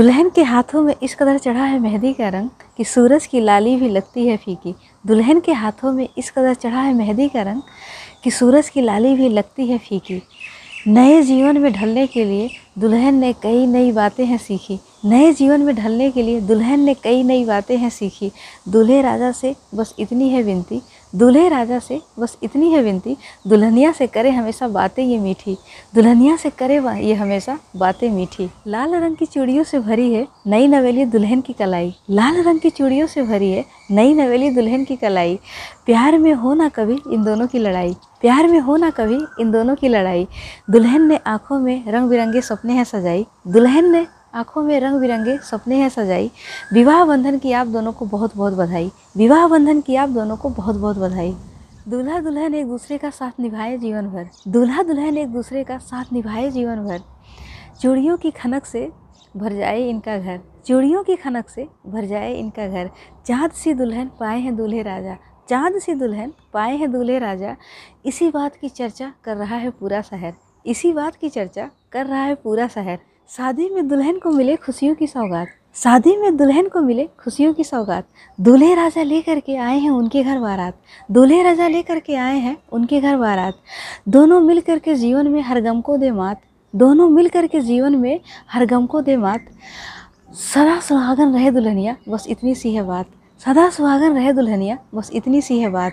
दुल्हन के हाथों में इस कदर चढ़ा है मेहंदी का रंग कि सूरज की लाली भी लगती है फीकी। दुल्हन के हाथों में इस कदर चढ़ा है मेहंदी का रंग कि सूरज की लाली भी लगती है फीकी। नए जीवन में ढलने के लिए दुल्हन ने कई नई बातें हैं सीखी। नए जीवन में ढलने के लिए दुल्हन ने कई नई बातें हैं सीखी। दूल्हे राजा से बस इतनी है विनती। दूल्हे राजा से बस इतनी है विनती। दुल्हनिया से करे हमेशा बातें ये मीठी। दुल्हनिया से करे ये हमेशा बातें मीठी। लाल रंग की चूड़ियों से भरी है नई नवेली दुल्हन की कलाई। लाल रंग की चूड़ियों से भरी है नई नवेली दुल्हन की कलाई। प्यार में हो ना कभी इन दोनों की लड़ाई। प्यार में हो ना कभी इन दोनों की लड़ाई। दुल्हन ने आँखों में रंग बिरंगे सपने हैं सजाई। दुल्हन ने आँखों में रंग बिरंगे सपने हैं सजाई। विवाह बंधन की आप दोनों को बहुत बहुत बधाई। विवाह बंधन की आप दोनों को बहुत बहुत बधाई। दूल्हा दुल्हन एक दूसरे का साथ निभाए जीवन भर दूल्हा दुल्हन एक दूसरे का साथ निभाए जीवन भर चूड़ियों की खनक से भर जाए इनका घर। चूड़ियों की खनक से भर जाए इनका घर। चाँद सी दुल्हन पाए हैं दूल्हे राजा। चाँद सी दुल्हन पाए हैं दूल्हे राजा। इसी बात की चर्चा कर रहा है पूरा शहर। इसी बात की चर्चा कर रहा है पूरा शहर। शादी में दुल्हन को मिले खुशियों की सौगात। शादी में दुल्हन को मिले खुशियों की सौगात। दूल्हे राजा लेकर के आए हैं उनके घर बारात। दूल्हे राजा लेकर के आए हैं उनके घर बारात। दोनों मिल कर के जीवन में हर गम को दे मात। दोनों मिल कर के जीवन में हर गम को दे मात। सदा सुहागन रहे दुल्हनिया, बस इतनी सी है बात। सदा सुहागन रहे दुल्हनिया, बस इतनी सी है बात।